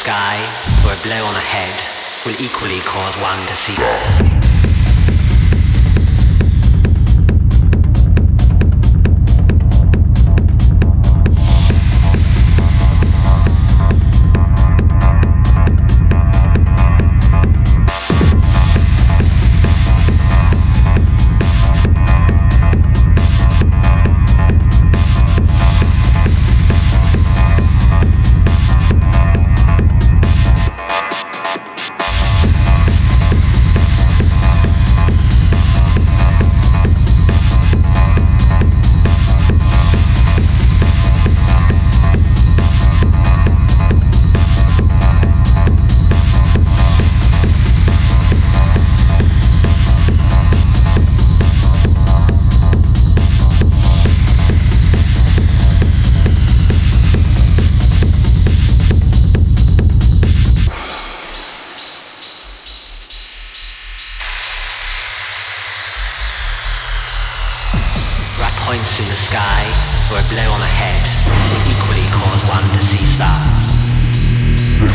sky or a blow on a head will equally cause one to see.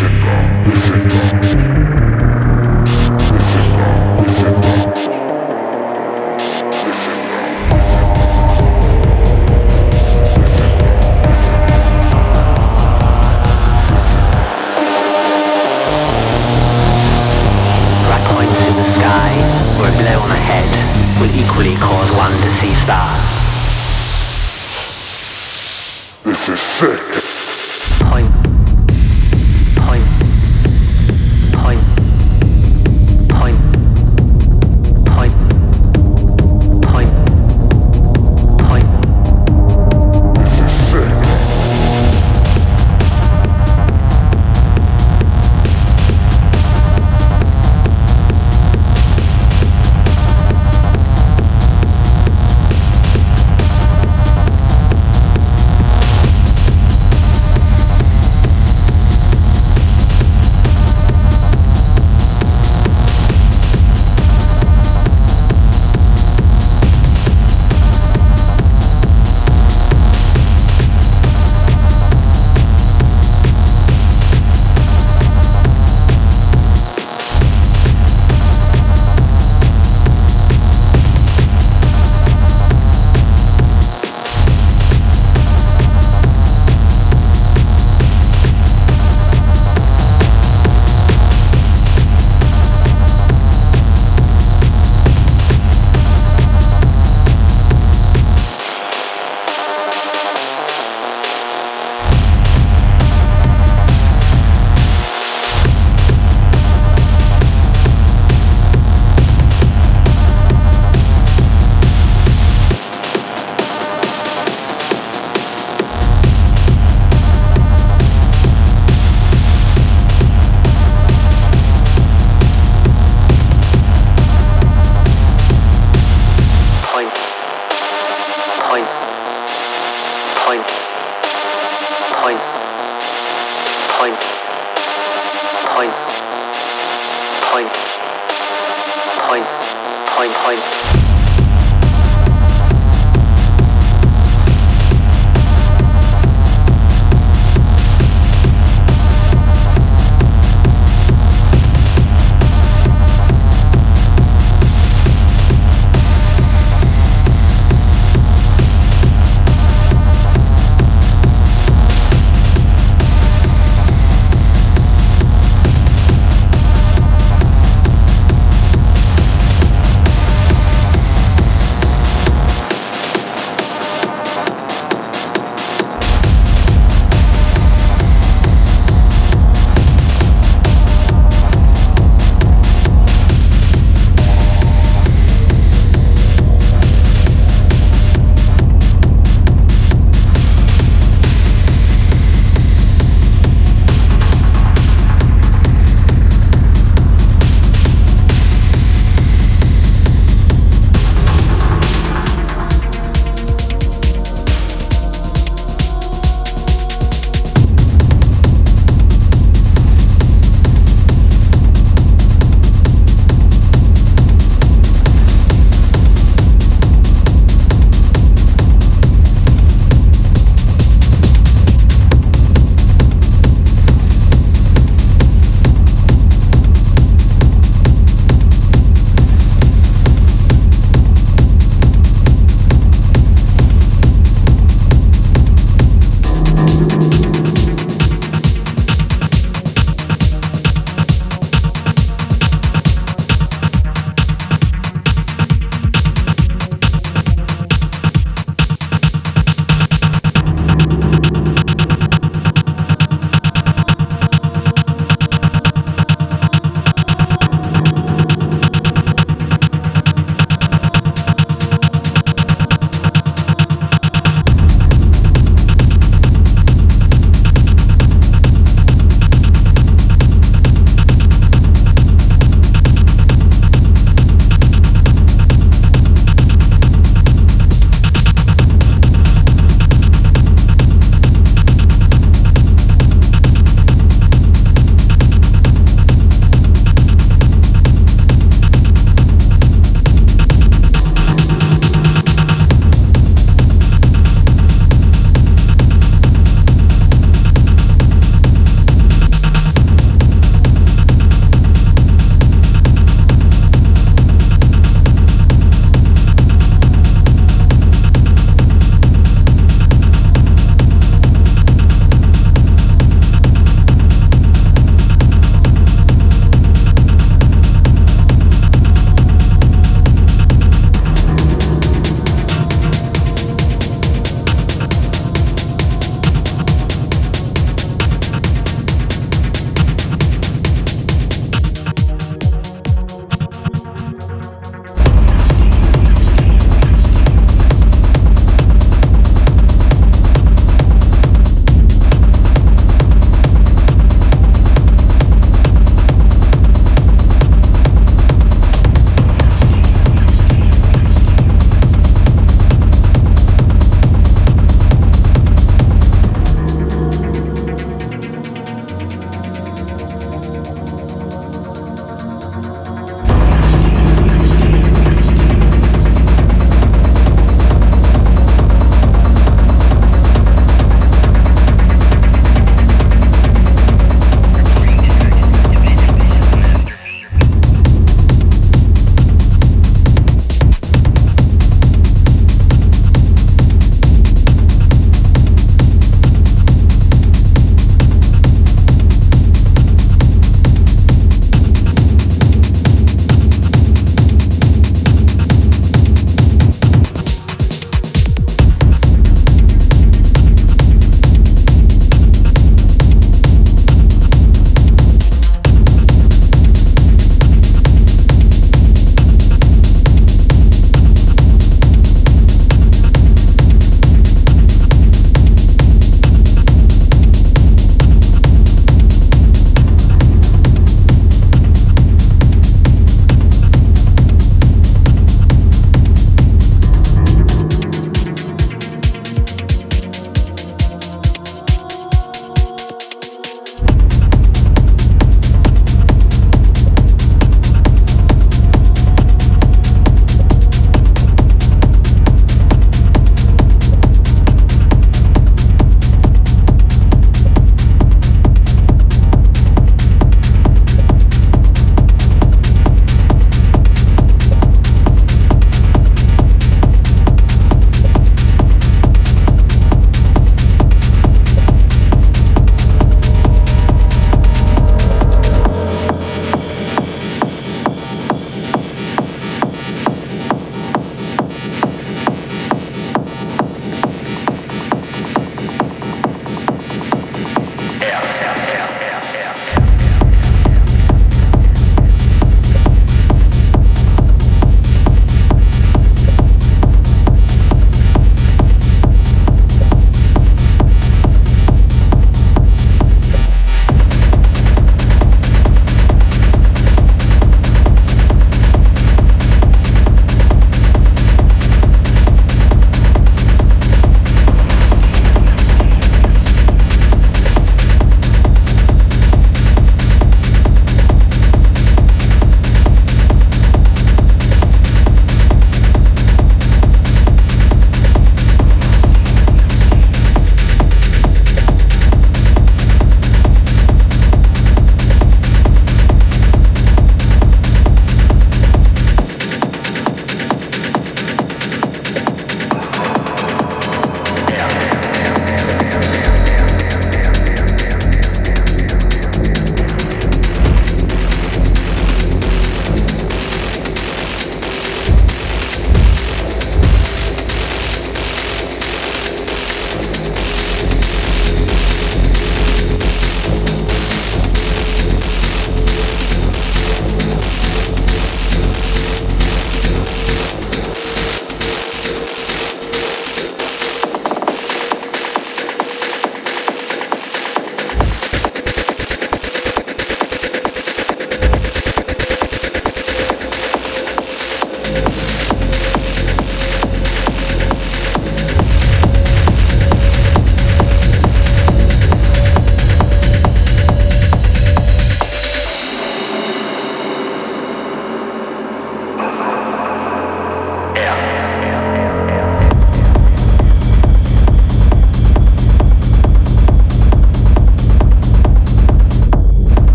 Listen come, listen come.